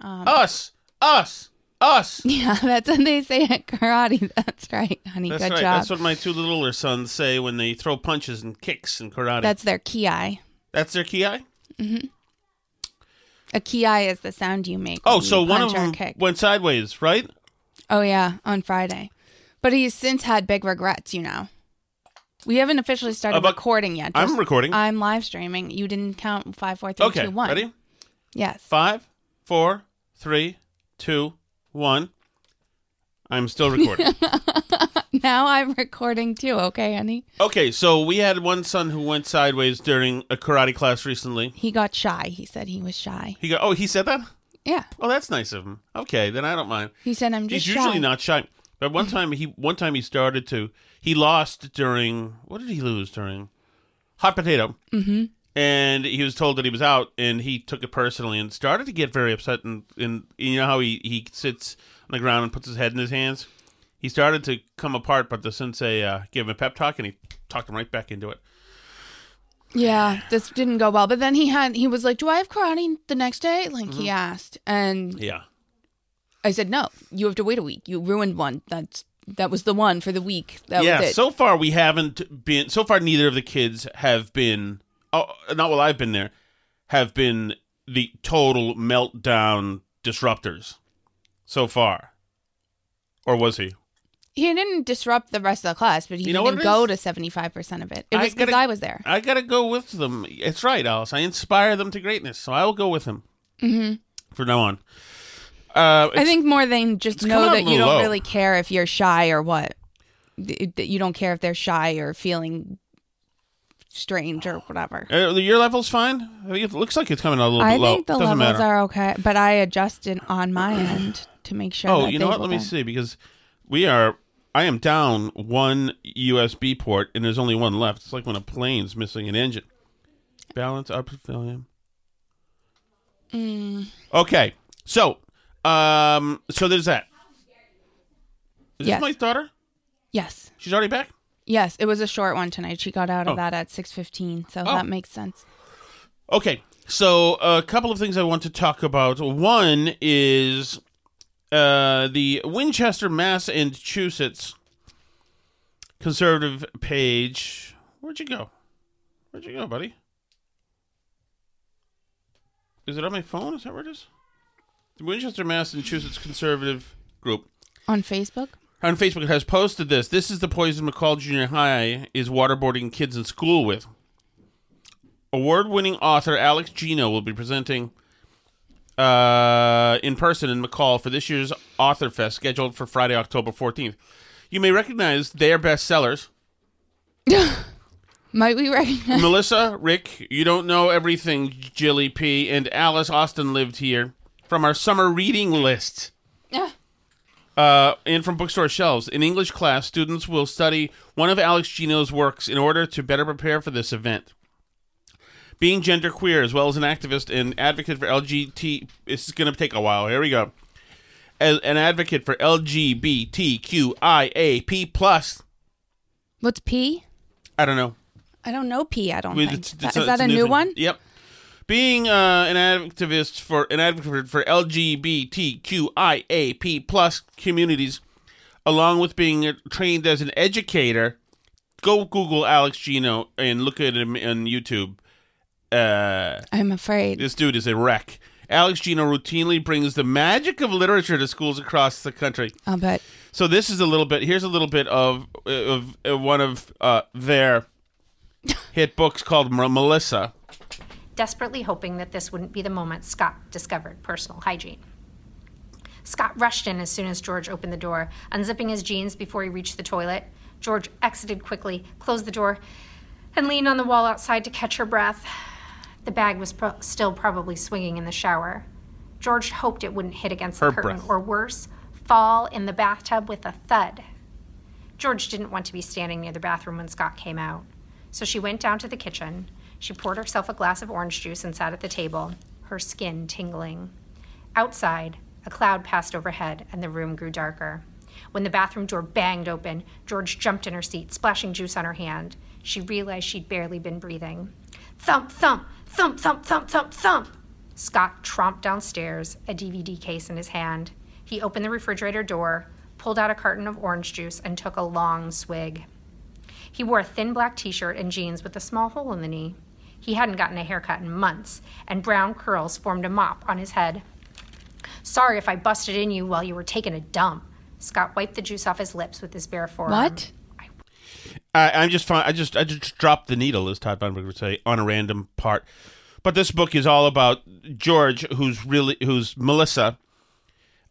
And, um, Us, us, us. Yeah, that's what they say at karate. That's right, honey. That's Good right. job. That's what my two littler sons say when they throw punches and kicks in karate. That's their ki. That's their ki. Mm-hmm. A ki is the sound you make. Oh, when so you one of punch or them went sideways, right? Oh yeah, on Friday. But he's since had big regrets, you know. We haven't officially started About- recording yet. I'm recording. I'm live streaming. You didn't count five, four, three, Okay, two, one. ready? Yes. Five, four, three, two, one. I'm still recording. Now I'm recording too. Okay, honey. okay, so we had one son who went sideways during a karate class recently. He got shy. He said he was shy. He go, oh, he said that. Yeah. Oh, that's nice of him. Okay, then I don't mind. He said I'm just He's usually shy. not shy, but one time he one time he started to he lost during what did he lose during hot potato, mm-hmm. And he was told that he was out, and he took it personally and started to get very upset. And, and you know how he he sits on the ground and puts his head in his hands. He started to come apart, but the sensei uh, gave him a pep talk, and he talked him right back into it. Yeah, this didn't go well. But then he had he was like, "Do I have karate the next day?" Like Mm-hmm. he asked, and Yeah. I said, "No, you have to wait a week. You ruined one. That's that was the one for the week. That yeah, was it." so far we haven't been. So far, neither of the kids have been. Oh, not while I've been there. Have been the total meltdown disruptors. So far, or was he? he didn't disrupt the rest of the class, but he You know didn't go to seventy five percent of it. It was because I was there. I gotta go with them. It's right, Alice. I inspire them to greatness, so I will go with him mm-hmm. from now on. Uh, I think more than just know that you don't low. really care if you're shy or what. That you don't care if they're shy or feeling strange or whatever. uh, your level's fine. I It looks like it's coming out a little I bit low. think the Doesn't levels matter. are okay, but I adjusted on my end to make sure. Oh, you know what? Let me see because we are. I am down one USB port and there's only one left. It's like when a plane's missing an engine. Balance up, volume. Mm. Okay, so um, so there's that. Is Yes. this my daughter? Yes, She's already back. Yes, it was a short one tonight. She got out of Oh. that at six fifteen, so Oh. that makes sense. Okay, so a couple of things I want to talk about. One is uh, the Winchester, Massachusetts conservative page. Where'd you go? Where'd you go, buddy? Is it on my phone? Is that where it is? The Winchester, Massachusetts conservative group On Facebook, on Facebook has posted this. This is the poison McCall Junior High is waterboarding kids in school with. Award-winning author Alex Gino will be presenting uh, in person in McCall for this year's Author Fest, scheduled for Friday, October 14th. You may recognize their bestsellers. might we recognize? Melissa, Rick, You Don't Know Everything, Jilly P, and Alice Austen lived here from our summer reading list. Yeah. Uh, and from bookstore shelves. In English class, students will study one of Alex Gino's works in order to better prepare for this event. being genderqueer as well as an activist and advocate for LGBT. This is going to take a while. Here we go. As an advocate for LGBTQIAP plus. What's P? I don't know. I don't know P. I don't Well, think. it's- That- it's is that it's a new thing. one? Yep. Being uh, an activist for an advocate for LGBTQIAP plus communities, along with being trained as an educator, go Google Alex Gino and look at him on YouTube. Uh, I'm afraid. this dude is a wreck. Alex Gino routinely brings the magic of literature to schools across the country. I'll bet. So this is a little bit. Here's a little bit of of, of one of uh, their hit books called Melissa. Desperately hoping that this wouldn't be the moment Scott discovered personal hygiene. Scott rushed in as soon as George opened the door, unzipping his jeans before he reached the toilet. George exited quickly, closed the door, and leaned on the wall outside to catch her breath. The bag was pro- still probably swinging in the shower. George hoped it wouldn't hit against the curtain breath. or worse, fall in the bathtub with a thud. George didn't want to be standing near the bathroom when Scott came out. So she went down to the kitchen. She poured herself a glass of orange juice and sat at the table, her skin tingling. Outside, a cloud passed overhead and the room grew darker. When the bathroom door banged open, George jumped in her seat, splashing juice on her hand. She realized she'd barely been breathing. Thump, thump, thump, thump, thump, thump, thump. Scott tromped downstairs, a DVD case in his hand. He opened the refrigerator door, pulled out a carton of orange juice, and took a long swig. He wore a thin black t shirt and jeans with a small hole in the knee. He hadn't gotten a haircut in months, and brown curls formed a mop on his head. Sorry if I busted in you while you were taking a dump. Scott wiped the juice off his lips with his bare forearm. What? I, I'm just fine. I just I just dropped the needle, as Todd Bunberg would say, on a random part. But this book is all about George, who's really who's Melissa,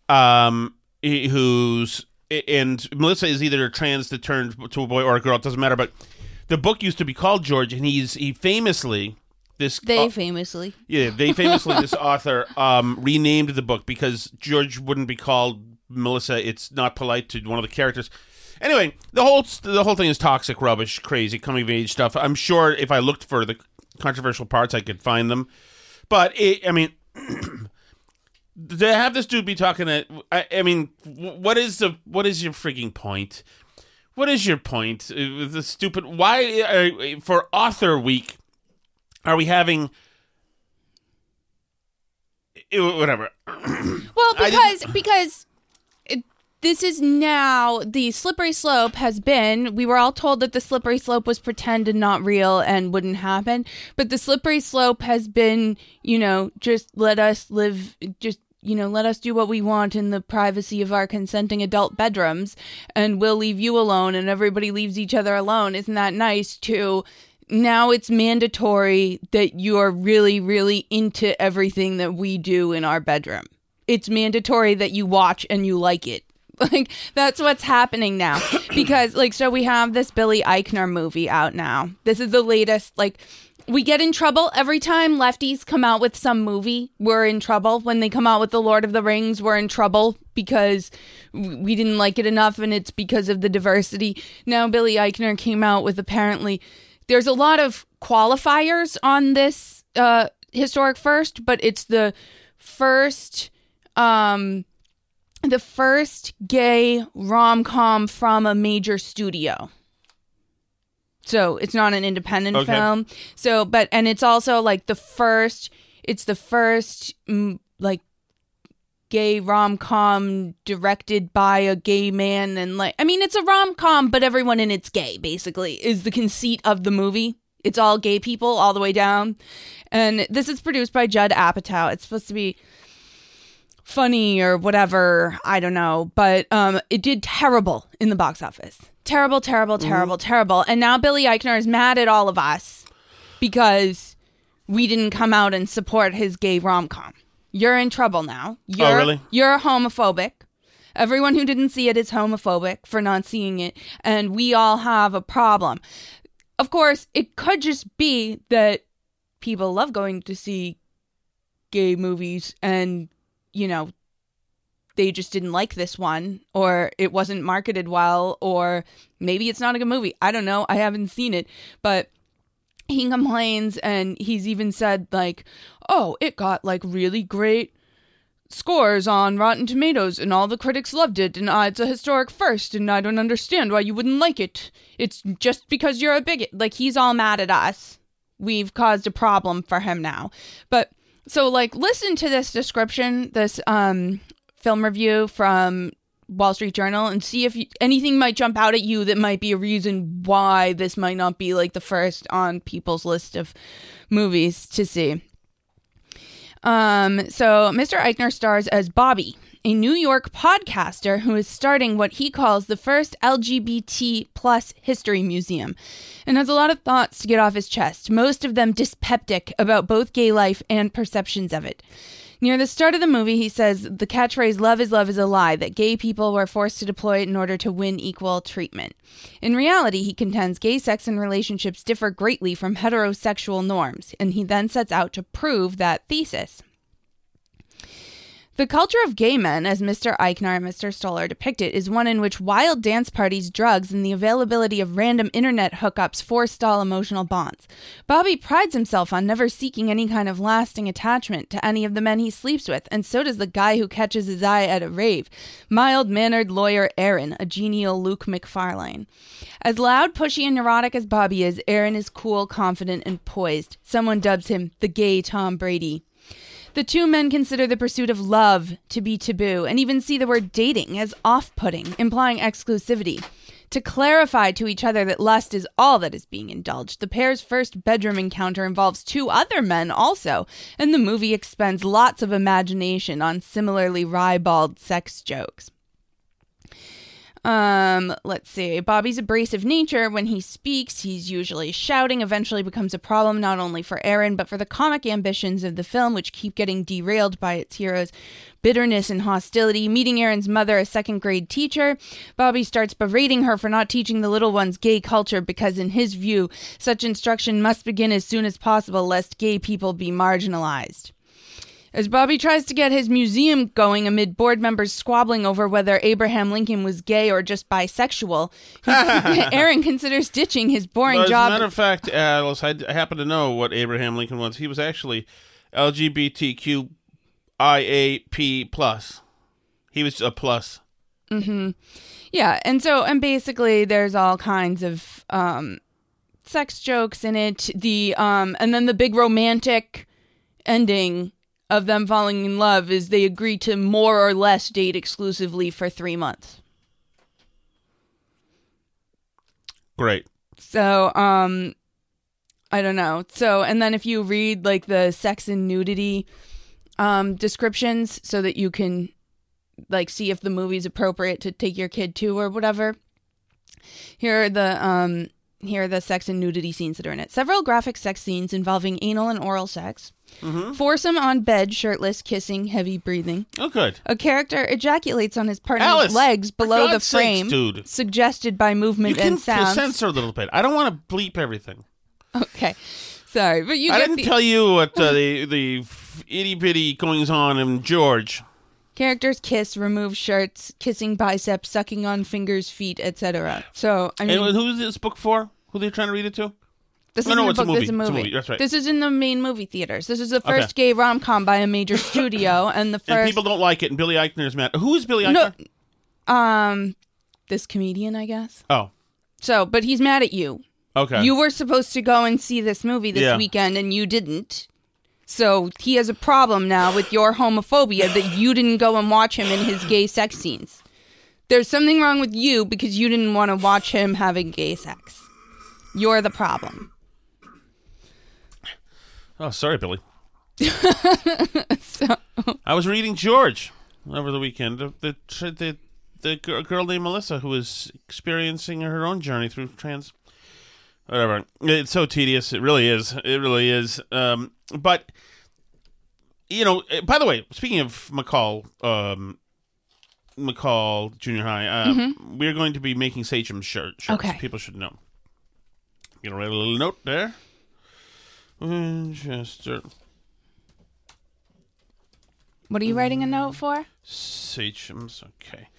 um, he- who's and Melissa is either trans that turned to a boy or a girl. It doesn't matter. But the book used to be called George, and he's he famously this They uh, famously. yeah, they famously this author um, renamed the book because George wouldn't be called Melissa. It's not polite to one of the characters. Anyway, the whole the whole thing is toxic, rubbish, crazy, coming of age stuff. I'm sure if I looked for the controversial parts, I could find them. But it, I mean, to have this dude be talking at, I, I mean, what is the what is your freaking point? What is your point? Uh, The stupid why uh, for author week are we having eh, whatever? Well, because because it, this is now the slippery slope has been. We were all told that the slippery slope was pretend and not real and wouldn't happen, but the slippery slope has been, you know, just let us live, just you know, let us do what we want in the privacy of our consenting adult bedrooms, and we'll leave you alone, and everybody leaves each other alone. Isn't that nice? To now it's mandatory that you are really, really into everything that we do in our bedroom. It's mandatory that you watch and you like it. Like that's what's happening now. because like so we have this Billy Eichner movie out now. This is the latest like we get in trouble every time lefties come out with some movie. We're in trouble. When they come out with The Lord of the Rings, we're in trouble because we didn't like it enough and it's because of the diversity. Now Billy Eichner came out with apparently there's a lot of qualifiers on this uh historic first, but it's the first um the first gay rom-com from a major studio. So it's not an independent Okay. film. So but and it's also like the first it's the first mm, like gay rom-com directed by a gay man and like I mean it's a rom-com but everyone in it's gay basically is the conceit of the movie. It's all gay people all the way down. And this is produced by Judd Apatow. It's supposed to be funny or whatever, I don't know, but um it did terrible in the box office. Terrible, terrible, mm-hmm. terrible, terrible. And now Billy Eichner is mad at all of us because we didn't come out and support his gay rom-com. You're in trouble now. Oh, you're, really? You're homophobic. Everyone who didn't see it is homophobic for not seeing it, and we all have a problem. Of course, it could just be that people love going to see gay movies and, you know, they just didn't like this one or it wasn't marketed well or maybe it's not a good movie. I don't know. I haven't seen it, but he complains and he's even said like oh it got like really great scores on rotten tomatoes and all the critics loved it and uh, it's a historic first and i don't understand why you wouldn't like it. It's just because you're a bigot. Like he's all mad at us. We've caused a problem for him now. But so like listen to this description this um film review from Wall Street Journal and see if you, anything might jump out at you that might be a reason why this might not be like the first on people's list of movies to see. Um, so Mr. Eichner stars as Bobby, a New York podcaster who is starting what he calls the first LGBT plus history museum and has a lot of thoughts to get off his chest, most of them dyspeptic about both gay life and perceptions of it. Near the start of the movie, he says the catchphrase love is love is a lie, that gay people were forced to deploy it in order to win equal treatment. In reality, he contends gay sex and relationships differ greatly from heterosexual norms, and he then sets out to prove that thesis. The culture of gay men, as Mr. Eichner and Mr. Stoller depict it, is one in which wild dance parties, drugs, and the availability of random internet hookups forestall emotional bonds. Bobby prides himself on never seeking any kind of lasting attachment to any of the men he sleeps with, and so does the guy who catches his eye at a rave, mild mannered lawyer Aaron, a genial Luke Macfarlane. As loud, pushy, and neurotic as Bobby is, Aaron is cool, confident, and poised. Someone dubs him the gay Tom Brady. The two men consider the pursuit of love to be taboo and even see the word dating as off putting, implying exclusivity. To clarify to each other that lust is all that is being indulged, the pair's first bedroom encounter involves two other men also, and the movie expends lots of imagination on similarly ribald sex jokes. Um, let's see. Bobby's abrasive nature, when he speaks, he's usually shouting, eventually becomes a problem not only for Aaron, but for the comic ambitions of the film, which keep getting derailed by its heroes' bitterness and hostility. Meeting Aaron's mother, a second grade teacher, Bobby starts berating her for not teaching the little ones gay culture because, in his view, such instruction must begin as soon as possible lest gay people be marginalized. As Bobby tries to get his museum going amid board members squabbling over whether Abraham Lincoln was gay or just bisexual, Aaron considers ditching his boring Well, as job. a matter of fact, Alice, I, I happen to know what Abraham Lincoln was. He was actually LGBTQIAP plus. He was a plus. Hmm. Yeah, and so and basically there's all kinds of um sex jokes in it. The um and then the big romantic ending of them falling in love is they agree to more or less date exclusively for 3 months. Great. So, um I don't know. So, and then if you read like the sex and nudity um descriptions so that you can like see if the movie's appropriate to take your kid to or whatever. Here are the um here are the sex and nudity scenes that are in it. Several graphic sex scenes involving anal and oral sex. Foursome on bed, shirtless, kissing, heavy breathing. Oh, good. A character ejaculates on his partner's Alice, legs below the sakes, frame, dude. suggested by You movement can and sound. censor a little bit. I don't want to bleep everything. Okay, sorry, but you I didn't the tell you what uh, the the itty bitty goings on in George. Characters kiss, remove shirts, kissing biceps, sucking on fingers, feet, etc. So I mean, and who's this book for? Who are they trying to read it to? this no, isn't no, a book. This is a movie. A movie. movie. That's right. This is in the main movie theaters. This is the first Okay. gay rom com by a major studio, and the first And people don't like it. And Billy Eichner's mad. Who is Billy Eichner? no, Eichner? um, this comedian, I guess. Oh, So, but he's mad at you. okay. You were supposed to go and see this movie this Yeah. weekend, and you didn't. So he has a problem now with your homophobia that you didn't go and watch him in his gay sex scenes. There's something wrong with you because you didn't want to watch him having gay sex. You're the problem. Oh, sorry, Billy. I was reading George over the weekend. The the the, the girl named Melissa who was experiencing her own journey through trans. Whatever. It's so tedious. It really is. It really is. Um, but you know. eh, By the way, speaking of McCall, um, McCall Junior High, uh, we're going to be making Sachem shirt shirts. Okay. People should know. You know, write a little note there. Winchester. What are you writing a note for? Sachem's okay.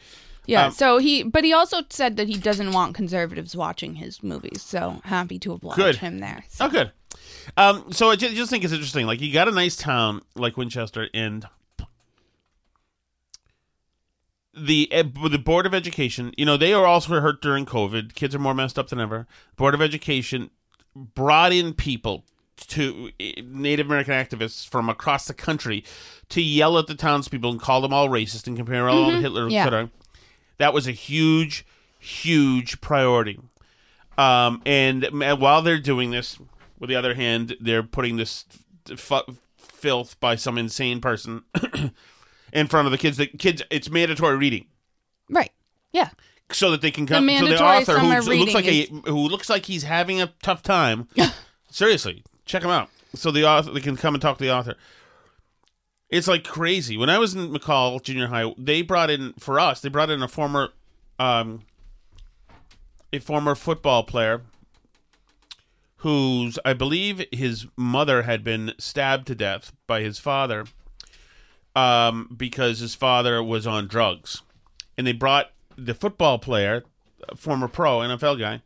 Yeah. Um, so he, but he also said that he doesn't want conservatives watching his movies. So happy to oblige Good. him there. So, Oh, good. Um, so I ju- just think it's interesting. Like you got a nice town like Winchester, and the eh, the board of education. You know they are also hurt during COVID. Kids are more messed up than ever. Board of education brought in people to eh, Native American activists from across the country to yell at the townspeople and call them all racist and compare all to Hitler, Yeah. etc. That was a huge, huge priority. Um, and m- while they're doing this, with the other hand, they're putting this f- filth by some insane person in front of the kids. The kids, it's mandatory reading Right. Yeah. so that they can come. The so the author who looks like reading a who looks like he's having a tough time. seriously, check him out. So the author they can come and talk to the author. It's like crazy. When I was in McCall Junior High, they brought in for us. They brought in a former, um, a former football player, whose I believe his mother had been stabbed to death by his father, um, because his father was on drugs, and they brought the football player, former pro NFL guy,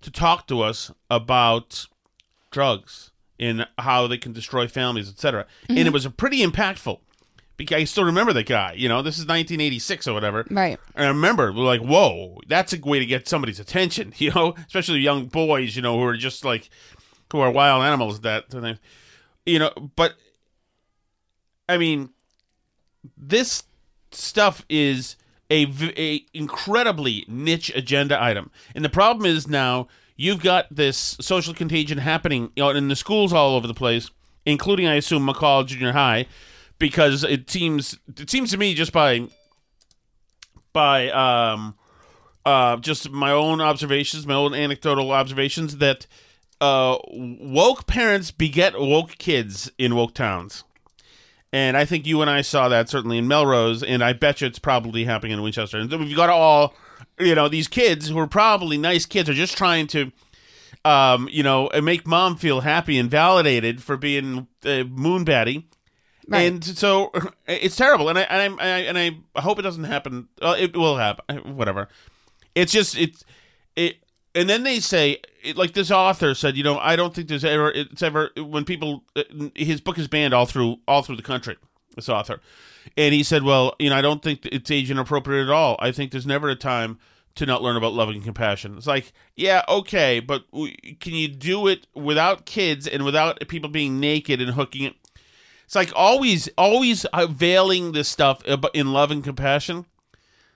to talk to us about drugs and how they can destroy families, etc. And it mm-hmm. was a pretty impactful. Because I still remember the guy. You know, this is 1986 or whatever. Right. And I remember, we're like, whoa, that's a way to get somebody's attention. You know, especially young boys. You know, who are just like, who are wild animals. That you know, but I mean, this stuff is a, a incredibly niche agenda item, and the problem is now you've got this social contagion happening in the schools all over the place, including, I assume, McCall Junior High, because it seems it seems to me just by by um uh just my own observations, my own anecdotal observations that uh woke parents beget woke kids in woke towns. And I think you and I saw that certainly in Melrose, and I bet you it's probably happening in Winchester. And we've got all, you know, these kids who are probably nice kids are just trying to, um, you know, make mom feel happy and validated for being uh, moon batty. Right. And so it's terrible, and I and I, and I hope it doesn't happen. Uh, it will happen, whatever. It's just it's it, and then they say it, like this author said, you know, I don't think there's ever it's ever when people uh, his book is banned all through all through the country. This author, and he said, well, you know, I don't think it's age inappropriate at all. I think there's never a time to not learn about love and compassion. It's like, yeah, okay, but w- can you do it without kids and without people being naked and hooking it? It's like always, always veiling this stuff in love and compassion.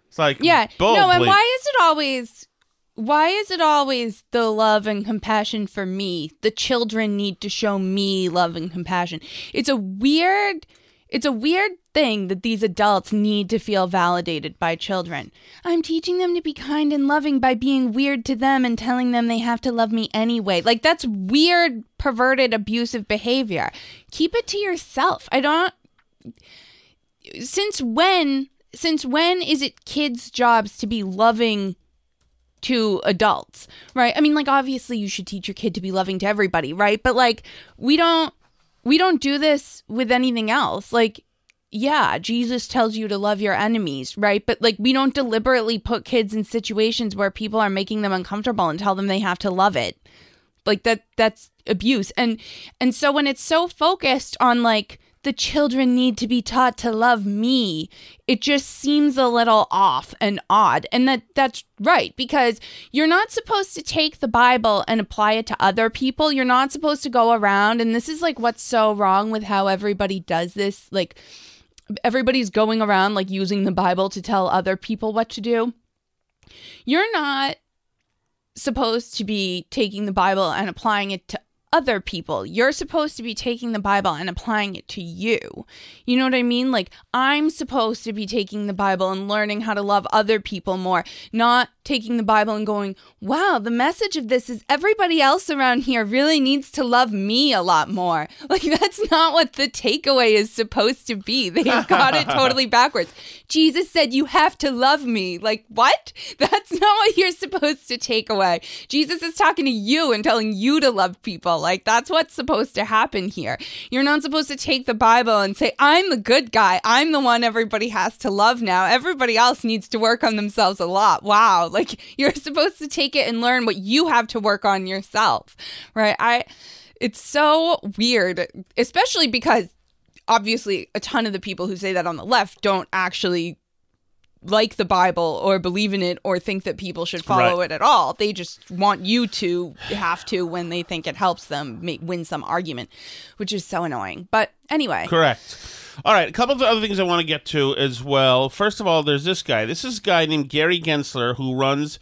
It's like, Yeah. bold, no, and why is it always why is it always the love and compassion for me? The children need to show me love and compassion. It's a weird it's a weird thing that these adults need to feel validated by children. I'm teaching them to be kind and loving by being weird to them and telling them they have to love me anyway. Like that's weird, perverted, abusive behavior. Keep it to yourself. I don't since when since when is it kids' jobs to be loving to adults, right? I mean, like obviously you should teach your kid to be loving to everybody, right? But like we don't we don't do this with anything else. Like yeah, Jesus tells you to love your enemies, right? But like we don't deliberately put kids in situations where people are making them uncomfortable and tell them they have to love it. Like that that's abuse. And and so when it's so focused on like the children need to be taught to love me, it just seems a little off and odd. And that that's right because you're not supposed to take the Bible and apply it to other people. You're not supposed to go around and this is like what's so wrong with how everybody does this like everybody's going around like using the Bible to tell other people what to do. You're not supposed to be taking the Bible and applying it to other people. You're supposed to be taking the Bible and applying it to you. You know what I mean? Like, I'm supposed to be taking the Bible and learning how to love other people more, not taking the Bible and going, wow, the message of this is everybody else around here really needs to love me a lot more. Like, that's not what the takeaway is supposed to be. They've got it totally backwards. Jesus said, You have to love me. Like, what? That's not what you're supposed to take away. Jesus is talking to you and telling you to love people. Like, that's what's supposed to happen here. You're not supposed to take the Bible and say, I'm the good guy. I'm the one everybody has to love now. Everybody else needs to work on themselves a lot. Wow. Like, you're supposed to take it and learn what you have to work on yourself, right? I It's so weird, especially because obviously a ton of the people who say that on the left don't actually like the Bible or believe in it or think that people should follow Right. it at all. They just want you to have to when they think it helps them make, win some argument, which is so annoying. But anyway, Correct. All right, a couple of other things I want to get to as well. First of all, there's this guy. This is a guy named Gary Gensler who runs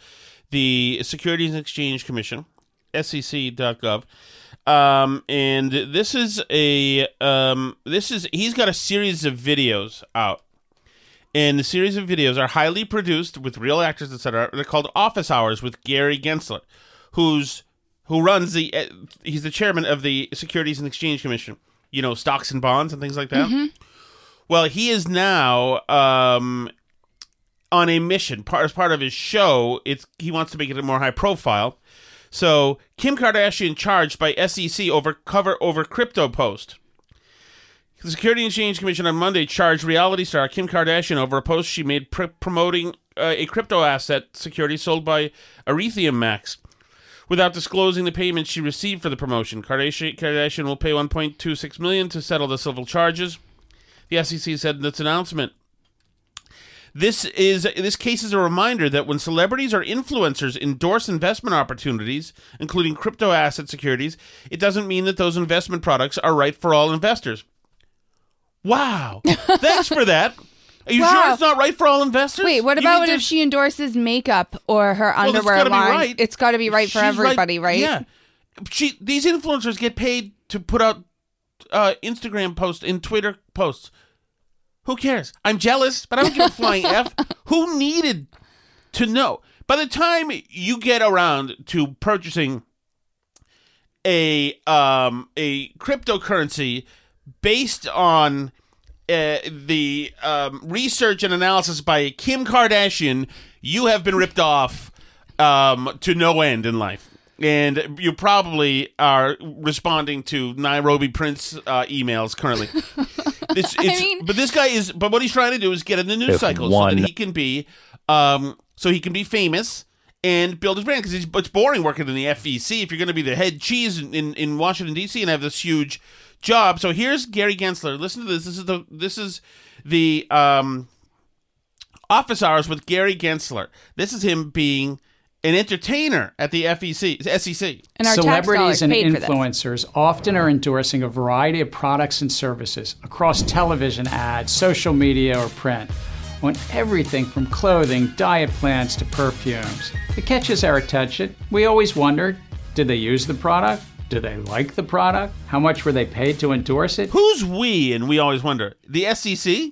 the Securities and Exchange Commission, SEC.gov. Um, and this is a um, this is he's got a series of videos out. And the series of videos are highly produced with real actors, etc. They're called Office Hours with Gary Gensler, who's who runs the uh, he's the chairman of the Securities and Exchange Commission. You know, stocks and bonds and things like that. Well, he is now um, on a mission. Part as part of his show, it's he wants to make it a more high profile. So Kim Kardashian charged by SEC over cover over crypto post. The Security and Exchange Commission on Monday charged reality star Kim Kardashian over a post she made pr- promoting uh, a crypto asset security sold by EthereumMax. Without disclosing the payment she received for the promotion, Kardashian, Kardashian will pay 1.26 million to settle the civil charges. The SEC said in its announcement. This is this case is a reminder that when celebrities or influencers endorse investment opportunities, including crypto asset securities, it doesn't mean that those investment products are right for all investors. Wow. Thanks for that. Are you Wow. sure it's not right for all investors? wait, what You about if she endorses makeup or her Well, it's underwear gotta be line? right. It's got to be right for She's everybody, right? Yeah. She these influencers get paid to put out uh, Instagram posts and Twitter posts. Who cares? I'm jealous, but I don't give a flying f. Who needed to know? By the time you get around to purchasing a um a cryptocurrency based on uh, the um, research and analysis by Kim Kardashian, you have been ripped off um, to no end in life. And you probably are responding to Nairobi Prince uh, emails currently. This, it's, mean- but this guy is. But what he's trying to do is get in the news If cycle so that he can be, um, so he can be famous and build his brand. Because it's, it's boring working in the FEC if you're going to be the head cheese in, in, in Washington D.C. and have this huge job. So here's Gary Gensler. Listen to this. This is the this is the um, office hours with Gary Gensler. This is him being an entertainer at the FEC, SEC. And our Celebrities and paid for this. influencers often are endorsing a variety of products and services across television ads, social media, or print on everything from clothing, diet plans to perfumes. It catches our attention. We always wondered did they use the product? Do they like the product? How much were they paid to endorse it? Who's we? And we always wonder. The SEC?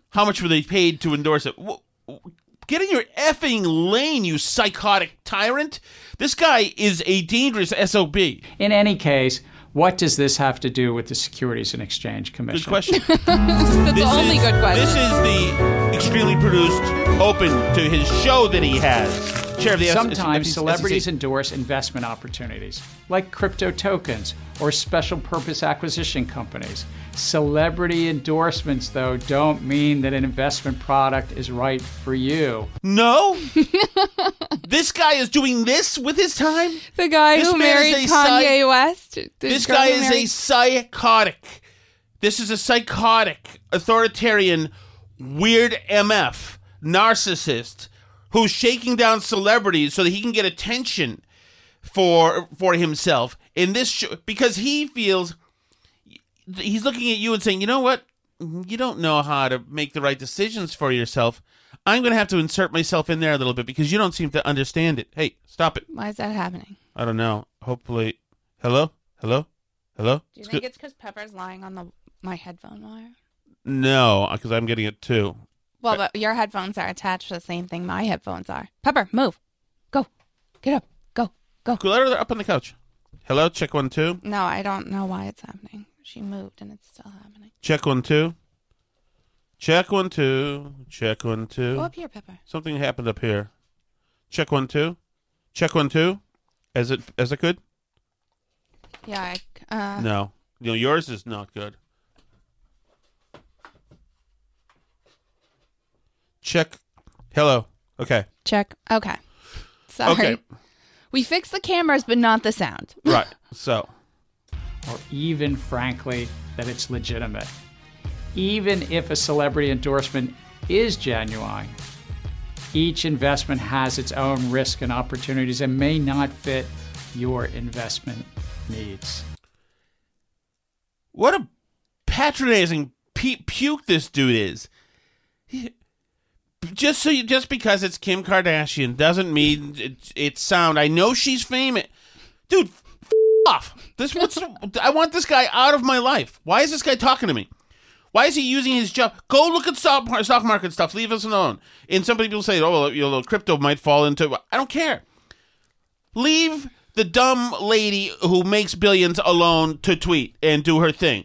How much were they paid to endorse it? W- w- Get in your effing lane, you psychotic tyrant. This guy is a dangerous SOB. In any case, what does this have to do with the Securities and Exchange Commission? question. That's the only is, good question. This is the extremely produced, open to his show that he has. Chair of the Sometimes SEC. celebrities endorse investment opportunities, like crypto tokens or special purpose acquisition companies. Celebrity endorsements, though, don't mean that an investment product is right for you. No? this guy is doing this with his time? the guy This who married is a Kanye psych- West. the This girl guy who is a psychotic. This is a psychotic, authoritarian, weird MF, narcissist who's shaking down celebrities so that he can get attention for for himself in this show because he feels he's looking at you and saying, "You know what? You don't know how to make the right decisions for yourself. I'm going to have to insert myself in there a little bit because you don't seem to understand it. Hey, stop it. Why is that happening? I don't know. Hopefully, hello, hello, hello. Do you think it's because Pepper's lying on the my headphone wire? no, because I'm getting it too. Well, but your headphones are attached to the same thing my headphones are. Pepper, move. Go. Get up. Go. Go. Cool. they're up on the couch. Hello, check one two. No, I don't know why it's happening. She moved and it's still happening. Check one two. Check one two. Check one two. Go up here, Pepper. Something happened up here. Check one two. Check one two. Is it is it good? Yeah, I, uh, No. You know, yours is not good. Check. Hello. Okay. check. Okay. Sorry. Okay. We fixed the cameras, but not the sound. Right. So or even, frankly, that it's legitimate. Even if a celebrity endorsement is genuine, each investment has its own risk and opportunities and may not fit your investment needs. What a patronizing pu- puke this dude is. He- just so you, just because it's Kim Kardashian doesn't mean it's, it's sound. I know she's famous, dude. F- off. This what's I want this guy out of my life. Why is this guy talking to me? Why is he using his job? Go look at stock market stuff. Leave us alone. And some people say, "Oh, well, you know, crypto might fall into." I don't care. Leave the dumb lady who makes billions alone to tweet and do her thing.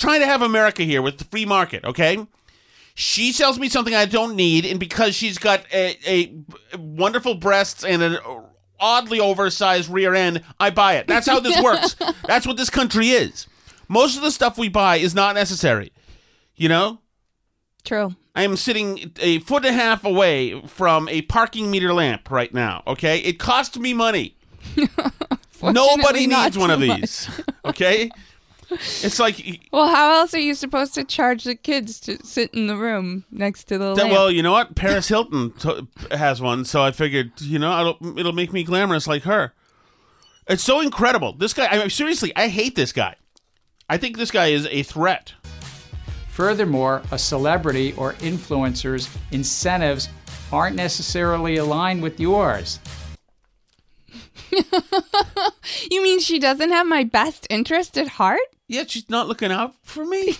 Trying to have America here with the free market, okay? She sells me something I don't need, and because she's got a, a wonderful breasts and an oddly oversized rear end, I buy it. That's how this works. That's what this country is. Most of the stuff we buy is not necessary. You know? True. I am sitting a foot and a half away from a parking meter lamp right now, okay? It cost me money. Nobody needs one of much. these, okay? It's like Well, how else are you supposed to charge the kids to sit in the room next to the That- lamp? well, you know what? Paris Hilton t- has one, so I figured, you know, it'll, it'll make me glamorous like her. It's so incredible. This guy, I mean, seriously, I hate this guy. I think this guy is a threat. Furthermore, a celebrity or influencer's incentives aren't necessarily aligned with yours. you mean she doesn't have my best interest at heart? Yeah, she's not looking out for me.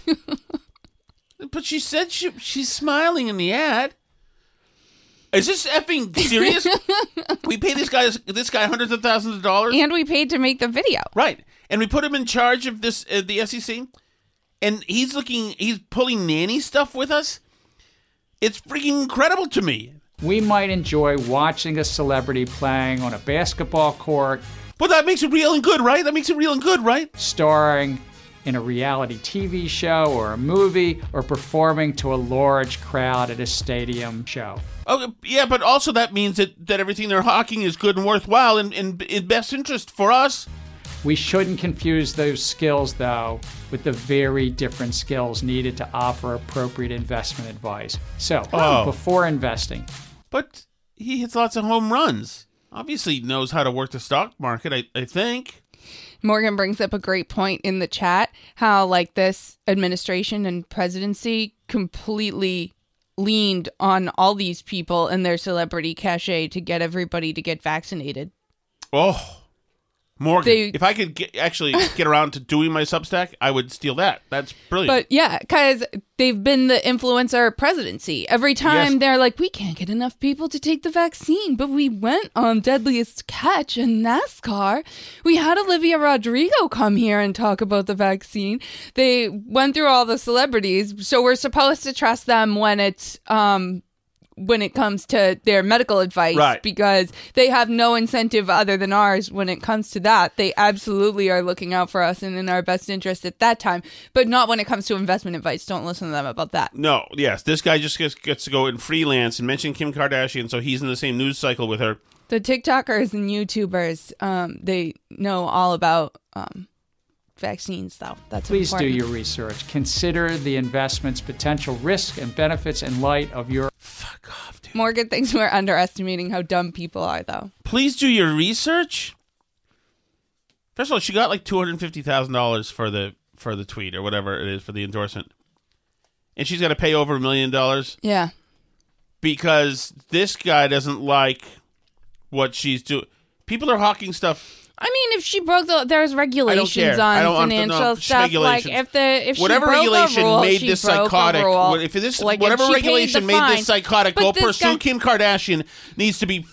but she said she, she's smiling in the ad. Is this effing serious? we pay this guy this guy hundreds of thousands of dollars, And we paid to make the video. right? And we put him in charge of this uh, the SEC, and he's looking he's pulling nanny stuff with us. It's freaking incredible to me. We might enjoy watching a celebrity playing on a basketball court, But that makes it real and good, right? That makes it real and good, right? starring in a reality TV show or a movie, or performing to a large crowd at a stadium show. Oh, yeah, but also that means that, that everything they're hawking is good and worthwhile and in, in best interest for us. We shouldn't confuse those skills, though, with the very different skills needed to offer appropriate investment advice. So, Oh. before investing, But he hits lots of home runs. Obviously knows how to work the stock market, I, I think. Morgan brings up a great point in the chat how, like, this administration and presidency completely leaned on all these people and their celebrity cachet to get everybody to get vaccinated. Oh, Morgan. They- if I could get, actually get around to doing my Substack, I would steal that. That's brilliant. But yeah, because they've been the influencer presidency. Every time Yes. they're like, we can't get enough people to take the vaccine, but we went on Deadliest Catch and NASCAR. We had Olivia Rodrigo come here and talk about the vaccine. They went through all the celebrities, so we're supposed to trust them when it's um when it comes to their medical advice Right. because they have no incentive other than ours when it comes to that. They absolutely are looking out for us and in our best interest at that time, but not when it comes to investment advice. Don't listen to them about that. no, yes, this guy just gets, gets to go and freelance and mention Kim Kardashian, so he's in the same news cycle with her. The TikTokers and YouTubers, um, they know all about um, vaccines, though. That's please do your research. Consider the investment's potential risk and benefits in light of your Morgan thinks we're underestimating how dumb people are, though. Please do your research. First of all, she got like two hundred fifty thousand dollars for the for the tweet or whatever it is for the endorsement, and she's got to pay over a million dollars Yeah. because this guy doesn't like what she's doing. People are hawking stuff. I mean, if she broke the, there's regulations care. on I don't to financial know stuff. Like regulations. if the if whatever she broke regulation a rule, made she this broke a psychotic, rule. if this Like, if whatever she paid regulation made fine. this psychotic But go this pursue guy- Kim Kardashian needs to be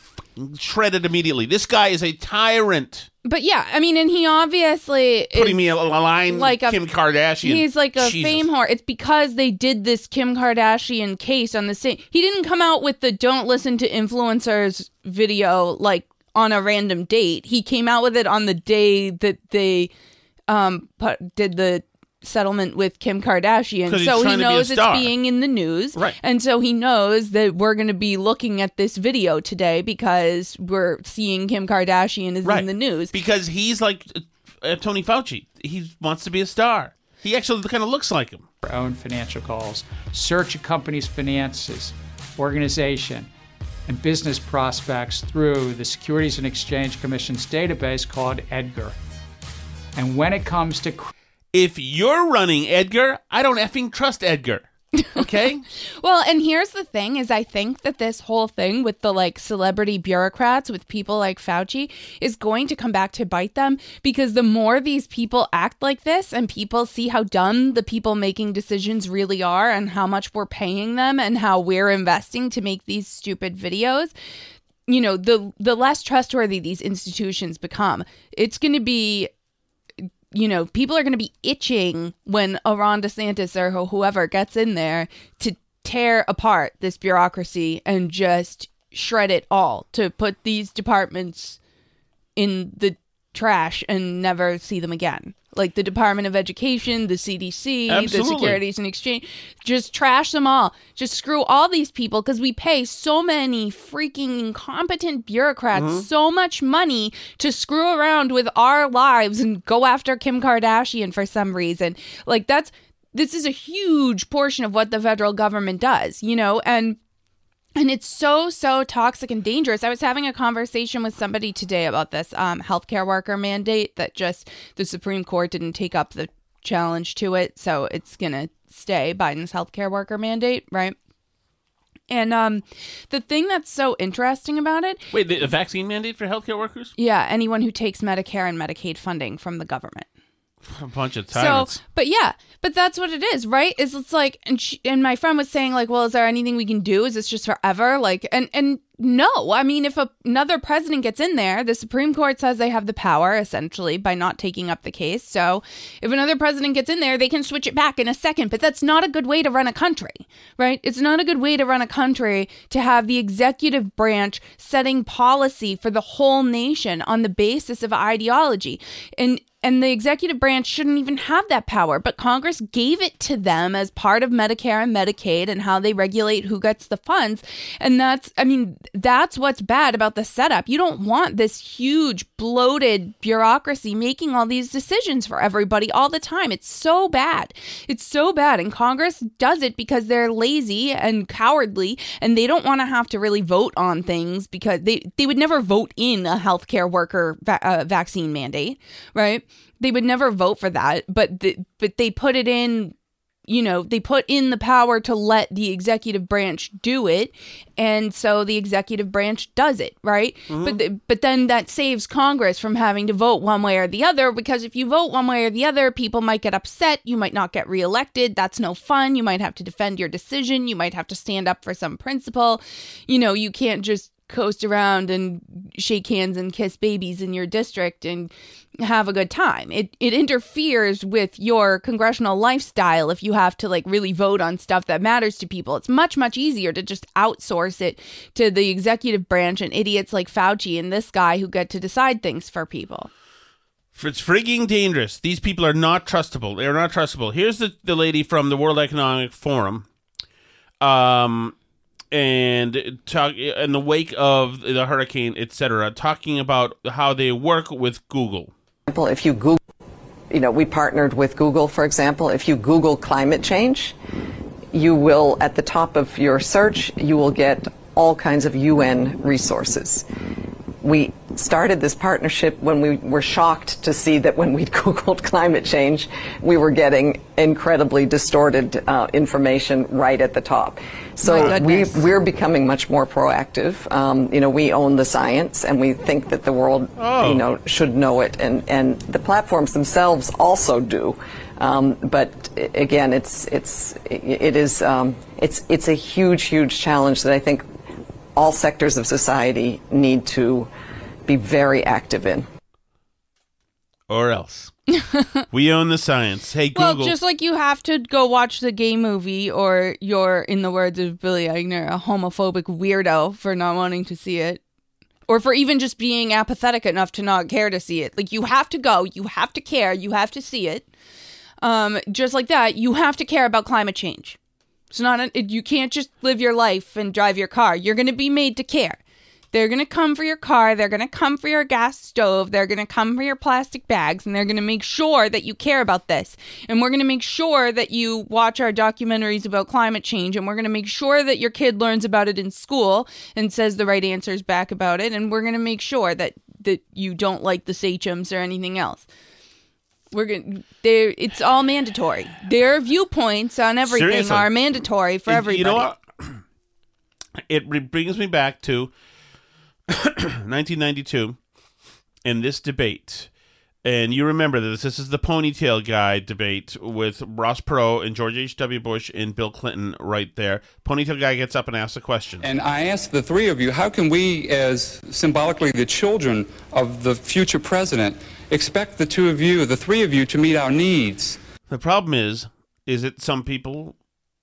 shredded immediately. This guy is a tyrant. But yeah, I mean, and he obviously Putting is me a, a line like a- Kim Kardashian. He's like a Jesus. fame whore. It's because they did this Kim Kardashian case on the same. He didn't come out with the "Don't listen to influencers" video like on a random date. He came out with it on the day that they um put, did the settlement with Kim Kardashian. So he trying to be knows it's being in the news, Right. And so he knows that we're going to be looking at this video today because we're seeing Kim Kardashian is Right. in the news. because he's like uh, Tony Fauci. He wants to be a star. He actually kind of looks like him. Our own financial calls, search a company's finances, organization, and business prospects through the Securities and Exchange Commission's database called EDGAR. And when it comes to If you're running Edgar, I don't effing trust Edgar. Okay? Well, and here's the thing is I think that this whole thing with the like celebrity bureaucrats with people like Fauci is going to come back to bite them because the more these people act like this and people see how dumb the people making decisions really are and how much we're paying them and how we're investing to make these stupid videos, you know, the the less trustworthy these institutions become. It's going to be you know, people are going to be itching when a Ron DeSantis or whoever gets in there to tear apart this bureaucracy and just shred it all, to put these departments in the trash and never see them again. Like the Department of Education, the CDC, the Securities and Exchange, just trash them all. Just screw all these people because we pay so many freaking incompetent bureaucrats Mm-hmm. so much money to screw around with our lives and go after Kim Kardashian for some reason. Like that's this is a huge portion of what the federal government does, you know, and and it's so so toxic and dangerous. I was having a conversation with somebody today about this um, healthcare worker mandate that just the Supreme Court didn't take up the challenge to it, so it's gonna stay Biden's healthcare worker mandate, right? And um, the thing that's so interesting about it, Wait, the, vaccine mandate for healthcare workers? yeah, anyone who takes Medicare and Medicaid funding from the government. A bunch of tyrants. So, but yeah, but that's what it is, right? Is it's like, and she, and my friend was saying like, well, is there anything we can do? Is this just forever? Like, and and no, I mean, if a, another president gets in there, the Supreme Court says they have the power essentially by not taking up the case. So, if another president gets in there, they can switch it back in a second. But that's not a good way to run a country, right? It's not a good way to run a country to have the executive branch setting policy for the whole nation on the basis of ideology and and the executive branch shouldn't even have that power, but Congress gave it to them as part of Medicare and Medicaid and how they regulate who gets the funds. And that's, I mean, that's what's bad about the setup. You don't want this huge, bloated bureaucracy making all these decisions for everybody all the time. It's so bad. It's so bad. And Congress does it because they're lazy and cowardly and they don't want to have to really vote on things because they, they would never vote in a healthcare worker va- uh, vaccine mandate, right? They would never vote for that, but the, but they put it in you know, they put in the power to let the executive branch do it, and so the executive branch does it, right? Mm-hmm. But the, but then that saves Congress from having to vote one way or the other because if you vote one way or the other, people might get upset, you might not get reelected, that's no fun. You might have to defend your decision, you might have to stand up for some principle. You know, you can't just coast around and shake hands and kiss babies in your district and have a good time. It it interferes with your congressional lifestyle if you have to like really vote on stuff that matters to people. It's much much easier to just outsource it to the executive branch and idiots like Fauci and this guy who get to decide things for people. It's frigging dangerous. These people are not trustable. They're not trustable. Here's the, the lady from the World Economic Forum. Um, and talk in the wake of the hurricane, etc., talking about how they work with Google. if you Google, you know, we partnered with Google, for example, if you Google climate change, you will, at the top of your search, you will get all kinds of UN resources. We started this partnership when we were shocked to see that when we'd Googled climate change, we were getting incredibly distorted uh, information right at the top. So we, we're becoming much more proactive. Um, you know, we own the science, and we think that the world, Oh. you know, should know it, and, and the platforms themselves also do. Um, but again, it's it's it is um, it's it's a huge huge challenge that I think all sectors of society need to be very active in. Or else. we own the science. Hey, Google. Well, just like you have to go watch the gay movie, or you're, in the words of Billy Eichner, a homophobic weirdo for not wanting to see it, or for even just being apathetic enough to not care to see it. Like you have to go, you have to care, you have to see it. Um, just like that, you have to care about climate change. It's not you can't just live your life and drive your car. You're going to be made to care. They're going to come for your car, they're going to come for your gas stove, they're going to come for your plastic bags and they're going to make sure that you care about this. And we're going to make sure that you watch our documentaries about climate change and we're going to make sure that your kid learns about it in school and says the right answers back about it and we're going to make sure that that you don't like the sachems or anything else. We're going to it's all mandatory. Their viewpoints on everything Seriously. are mandatory for everybody. You know what? It re- brings me back to 1992 in this debate. And you remember this. This is the ponytail guy debate with Ross Perot and George H.W. Bush and Bill Clinton right there. Ponytail guy gets up and asks a question. And I ask the three of you, how can we, as symbolically the children of the future president, expect the two of you, the three of you, to meet our needs? The problem is, is that some people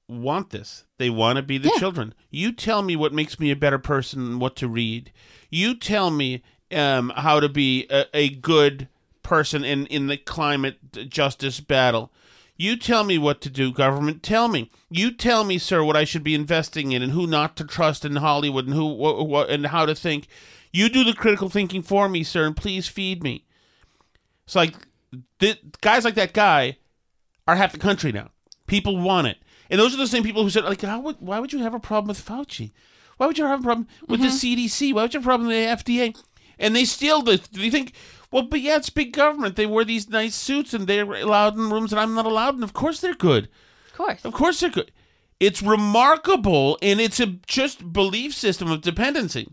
want this. They want to be the children. You tell me what makes me a better person and what to read. You tell me um, how to be a, a good person in, in the climate justice battle. You tell me what to do, government. Tell me. You tell me, sir, what I should be investing in and who not to trust in Hollywood and who what, what, and how to think. You do the critical thinking for me, sir, and please feed me. It's like th- guys like that guy are half the country now. People want it, and those are the same people who said, like, how would, why would you have a problem with Fauci? Why would you have a problem with the mm-hmm. CDC? Why would you have a problem with the FDA? And they steal the. They think, well, but yeah, it's big government. They wear these nice suits and they're allowed in rooms that I'm not allowed, and of course they're good. Of course. Of course they're good. It's remarkable, and it's a just belief system of dependency.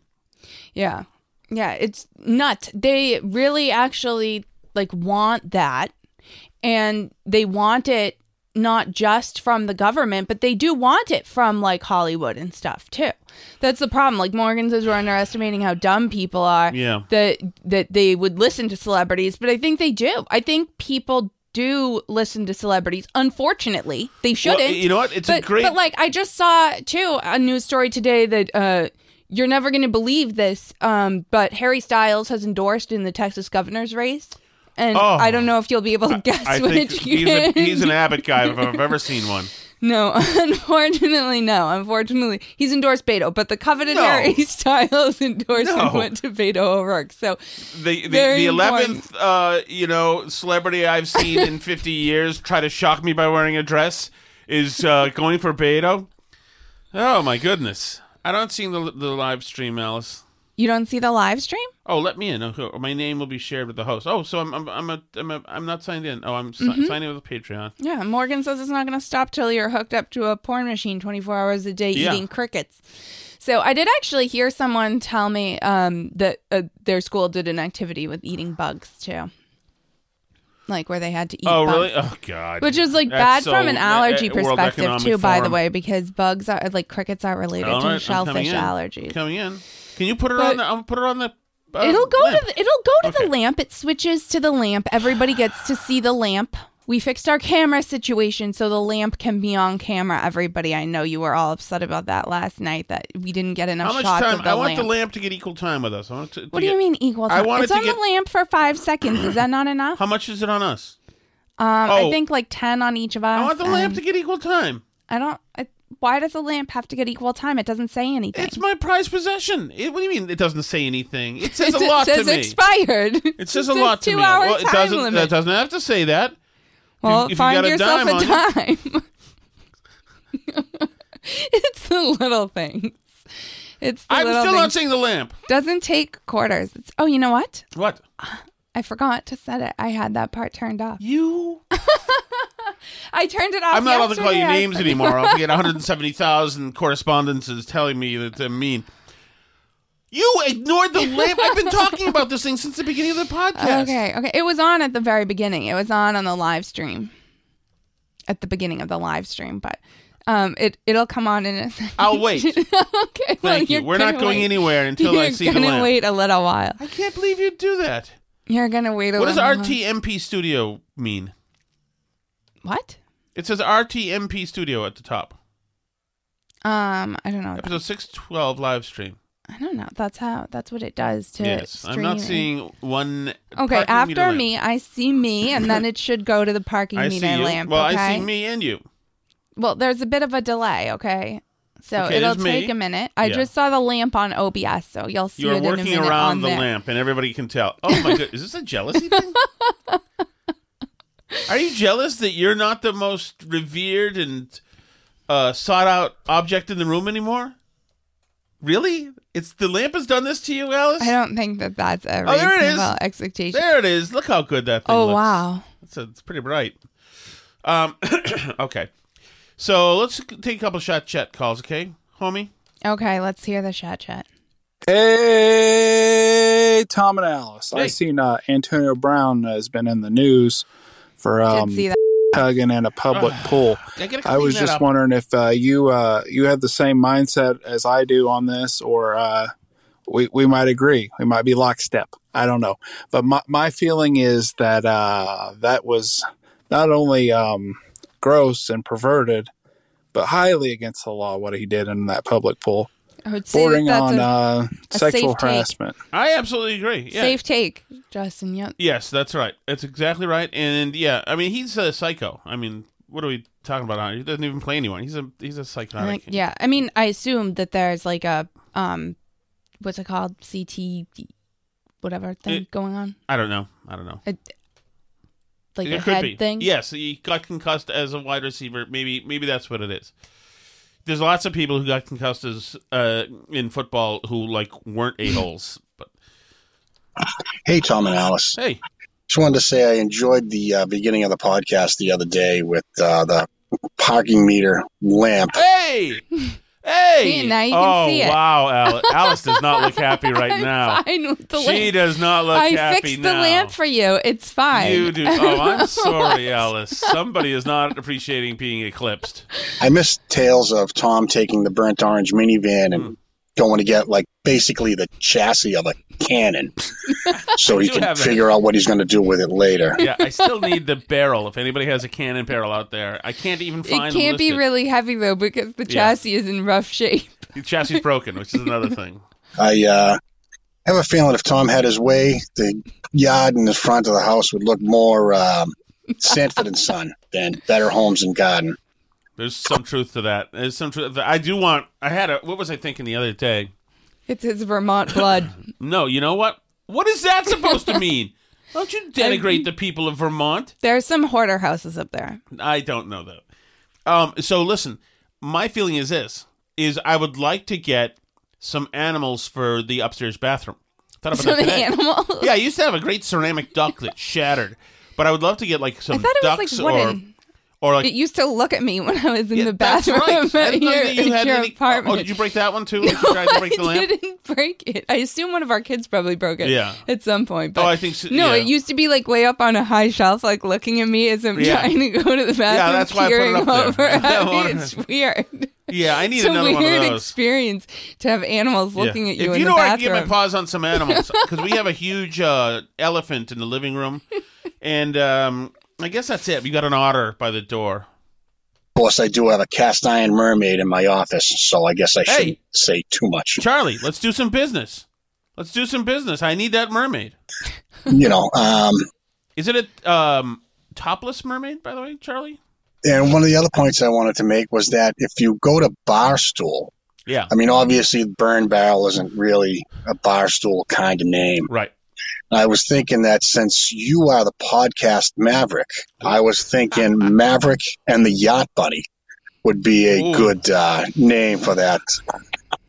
Yeah. Yeah, it's nuts. They really actually like want that and they want it not just from the government, but they do want it from like Hollywood and stuff too. That's the problem. Like Morgan says we're underestimating how dumb people are. Yeah. That that they would listen to celebrities, but I think they do. I think people do listen to celebrities. Unfortunately, they shouldn't. you know what? It's a great- But like I just saw too a news story today that uh you're never going to believe this, um, but Harry Styles has endorsed in the Texas governor's race, and Oh. I don't know if you'll be able to guess I think which. he's, a, he's an Abbott guy if I've ever seen one. No, unfortunately, no. Unfortunately, he's endorsed Beto, but the coveted No. Harry Styles endorsement No. went to Beto O'Rourke. So the the, the eleventh uh, you know celebrity I've seen in fifty years try to shock me by wearing a dress is uh, going for Beto. Oh my goodness! I don't see the the live stream, Alice. You don't see the live stream? Oh, let me in. Okay, my name will be shared with the host. Oh, so I'm I'm I'm a, I'm, a, I'm not signed in. Oh, I'm si- Mhm. signing with Patreon. Yeah, Morgan says it's not going to stop till you're hooked up to a porn machine 24 hours a day Yeah. eating crickets. So I did actually hear someone tell me um, that uh, their school did an activity with eating bugs too, like where they had to eat. oh, bugs. really? Oh, God. Which is like That's bad so- from an allergy uh, perspective too, by the way, because bugs are like crickets are related All to right, coming shellfish in. allergies. Coming in. Can you put it But- on? The, I'll put it on the. uh, it'll go lamp. to the, it'll go to the lamp. It switches to the lamp. Everybody gets to see the lamp. We fixed our camera situation so the lamp can be on camera. Everybody, I know you were all upset about that last night that we didn't get enough How much shots time? of the I want lamp. the lamp to get equal time with us. I want to, to what do you mean equal I time? want it's it on get- the lamp for five seconds. Is that not enough? How much is it on us? Um, I Oh. think like ten on each of us. I want the lamp to get equal time. I don't. I, why does the lamp have to get equal time? It doesn't say anything. It's my prized possession. It, what do you mean? It doesn't say anything. It says It a lot says to me. expired. It says It a lot to me. well, it time doesn't. limit. That doesn't have to say that. Well, if you find got a dime a you- time. it's the little things. It's I'm little still thing. not seeing the lamp. Doesn't take quarters. It's, oh, you know what? What? I forgot to set it. I had that part turned off. You? I turned it off. I'm not allowed to call you names anymore. I'll get 170,000 correspondences telling me that I'm mean. You ignored the lamp. I've been talking about this thing since the beginning of the podcast. Okay, okay. It was on at the very beginning. It was on on the live stream. At the beginning of the live stream, but um, it it'll come on in a second. I'll wait. okay, Thank you. you're We're not gonna wait. anywhere until I You're see the gonna wait a little while. I can't believe you'd do that. You're gonna wait a What does little. while. RTMP Studio mean? What? It says RTMP Studio at the top. Um, I don't know. Episode 612 live stream. I don't know. That's how. That's what it does to. yes, I'm not streaming. seeing one. Okay, parking meter after lamp. me, I see me, and then it should go to the parking I meter see you. lamp. well, okay? I see me and you. Well, there's a bit of a delay. Okay, so Okay, it'll there's me. take a minute. I Yeah. just saw the lamp on OBS, so you'll see You're it in a working minute around on the there. lamp, and everybody can tell. Oh my god, is this a jealousy thing? Are you jealous that you're not the most revered and uh, sought out object in the room anymore? Really? It's the lamp has done this to you, Alice. I don't think that that's a Oh, there it is. expectation. There it is. Look how good that thing Oh, looks. wow. It's, it's pretty bright. Um, okay. So let's take a couple shot chat calls, okay, homie? Okay, let's hear the chat chat. Hey, Tom and Alice. Hey. I seen uh, Antonio Brown has been in the news for um, see that. tugging in a public pool. I was just up. wondering if uh, you uh, you had the same mindset as I do on this, or uh, we we might agree. We might be lockstep. I don't know, but my my feeling is that uh, that was not only um, gross and perverted, but highly against the law. What he did in that public pool, I would say bordering that's on a, uh, a sexual safe take. harassment. I absolutely agree. Yeah. safe take, Justin. Yep. Yes, that's right. That's exactly right. And yeah, I mean, he's a psycho. I mean, what are we talking about? He doesn't even play anyone. He's a he's a I'm psychotic. Like, yeah, I mean, I assume that there's like a um, what's it called, CT, whatever thing It- going on, I don't know. I don't know. a, like it a could head be. thing. Yes, he got concussed as a wide receiver. Maybe maybe that's what it is. There's lots of people who got concussed as uh, in football who like weren't a holes. But Hey, Tom and Alice. hey, Just wanted to say I enjoyed the uh, beginning of the podcast the other day with uh, the parking meter lamp. hey, hey! See, now you can oh see it. wow, Alice, Alice does not look happy right I'm now. fine with the she lamp. does not look I happy fixed the lamp for you. It's fine. You do. Oh, I'm sorry, Alice. Somebody is not appreciating being eclipsed. I miss tales of Tom taking the burnt orange minivan and hmm. Going to get like basically the chassis of a cannon so he can have that. figure out what he's going to do with it later. Yeah, I still need the barrel. If anybody has a cannon barrel out there, I can't even It find. can't be really heavy though because the Yeah. chassis is in rough shape. The chassis is broken, which is another thing. I uh, have a feeling if Tom had his way, the yard in the front of the house would look more um, Sanford and Son than Better Homes and Garden. There's some truth to that. There's some truth. I do want. I had a. What was I thinking the other day? It's his Vermont blood. No, you know what? What is that supposed to mean? Don't you denigrate the people of Vermont? There's some hoarder houses up there. I don't know though. Um, so listen, my feeling is this: is I would like to get some animals for the upstairs bathroom. Thought about Some that today. animals? Yeah, I used to have a great ceramic duck that shattered, but I would love to get like some I thought it was ducks like wooden. Or like it used to look at me when I was in the that's bathroom right. At your, you at had your any- apartment. Oh, did you break that one too? Did you try to break I didn't break it. I assume one of our kids probably broke it. Yeah. At some point. Oh, I think so- No, yeah. it used to be like way up on a high shelf, like looking at me as I'm Yeah. trying to go to the bathroom. Yeah, that's why I put it up there. over I. It's weird. Yeah, I need it's another one of those. weird experience to have animals Yeah. looking at you If in you the know I get my paws on some animals, because we have a huge uh, elephant in the living room, and um, I guess that's it. We got an otter by the door. Of course, I do have a cast iron mermaid in my office, so I guess I Hey. shouldn't say too much. Charlie, let's do some business. Let's do some business. I need that mermaid. You know, um, Is it a um, topless mermaid, by the way, Charlie? and one of the other points I wanted to make was that if you go to Barstool, Yeah. I mean, obviously, Burn Barrel isn't really a Barstool kind of name. Right. I was thinking that since you are the podcast Maverick, I was thinking Maverick and the Yacht Bunny would be a Ooh. good uh, name for that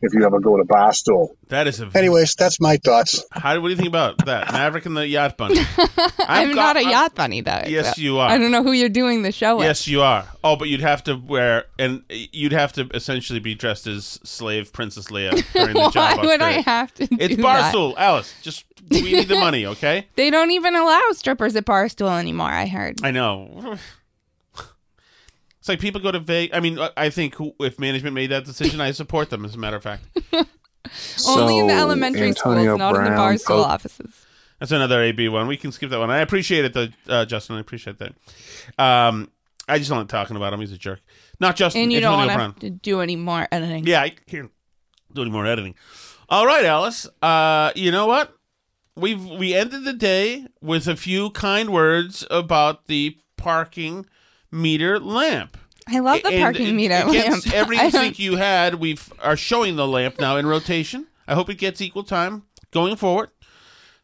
if you ever go to Barstool. That is a. Anyways, that's my thoughts. How? What do you think about that? Maverick and the yacht bunny. I'm got- not a I'm- yacht bunny though. Yes, so you are. I don't know who you're doing the show with. Yes, you are. Oh, but you'd have to wear, and you'd have to essentially be dressed as slave Princess Leia during the Why job. would I have to It's do that? Barstool, Alice. Just we need the money, okay? They don't even allow strippers at Barstool anymore. I heard. I know. It's like people go to Vegas. I mean, I think if management made that decision, I support them. As a matter of fact, Only in the elementary Antonio schools, not in the bar Barstool Pope- offices. that's another AB one. We can skip that one. I appreciate it, though, uh, Justin. I appreciate that. Um, I just don't like talking about him. He's a jerk. Not Justin. And you don't Antonio want to Brown. to do any more editing. Yeah, I can't do any more editing. All right, Alice. Uh, you know what? We've we ended the day with a few kind words about the parking meter lamp. I love the And parking meter lamp. Every I you had, we are showing the lamp now in rotation. I hope it gets equal time going forward.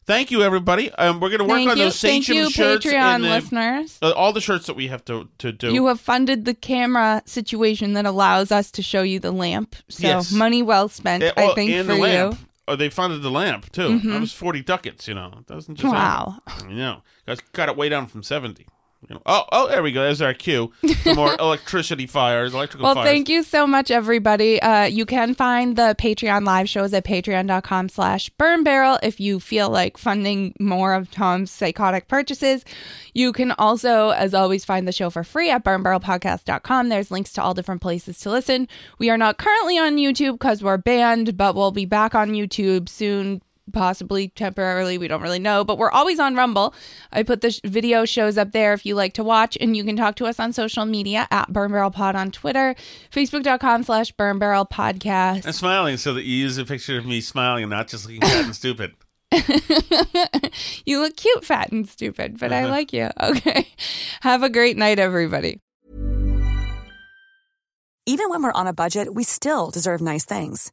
Thank you, everybody. Um, we're going to work Thank on you. those Thank you, shirts. Patreon and the- listeners. uh, all the shirts that we have to, to do. You have funded the camera situation that allows us to show you the lamp. So Yes. money well spent, Eh, I think, for the you. lamp. Oh, they funded the lamp too. Mhm. That was forty ducats. You know, it doesn't just Wow. happen. You know, guys got it way down from seventy. You know, oh, oh, there we go. There's our cue. More electricity fires, electrical Well, fires. thank you so much, everybody. Uh, you can find the Patreon live shows at patreon.com slash burn barrel if you feel like funding more of Tom's psychotic purchases. You can also, as always, find the show for free at burnbarrelpodcast.com. There's links to all different places to listen. We are not currently on YouTube because we're banned, but we'll be back on YouTube soon. Possibly temporarily, we don't really know, but we're always on Rumble. I put the sh- video shows up there if you like to watch, and you can talk to us on social media at Burn Barrel Pod on Twitter, Facebook.com slash Burn Barrel Podcast. I'm smiling so that you use a picture of me smiling and not just looking fat and stupid. you look cute, fat, and stupid, but I Uh-huh. like you. Okay. Have a great night, everybody. Even when we're on a budget, we still deserve nice things.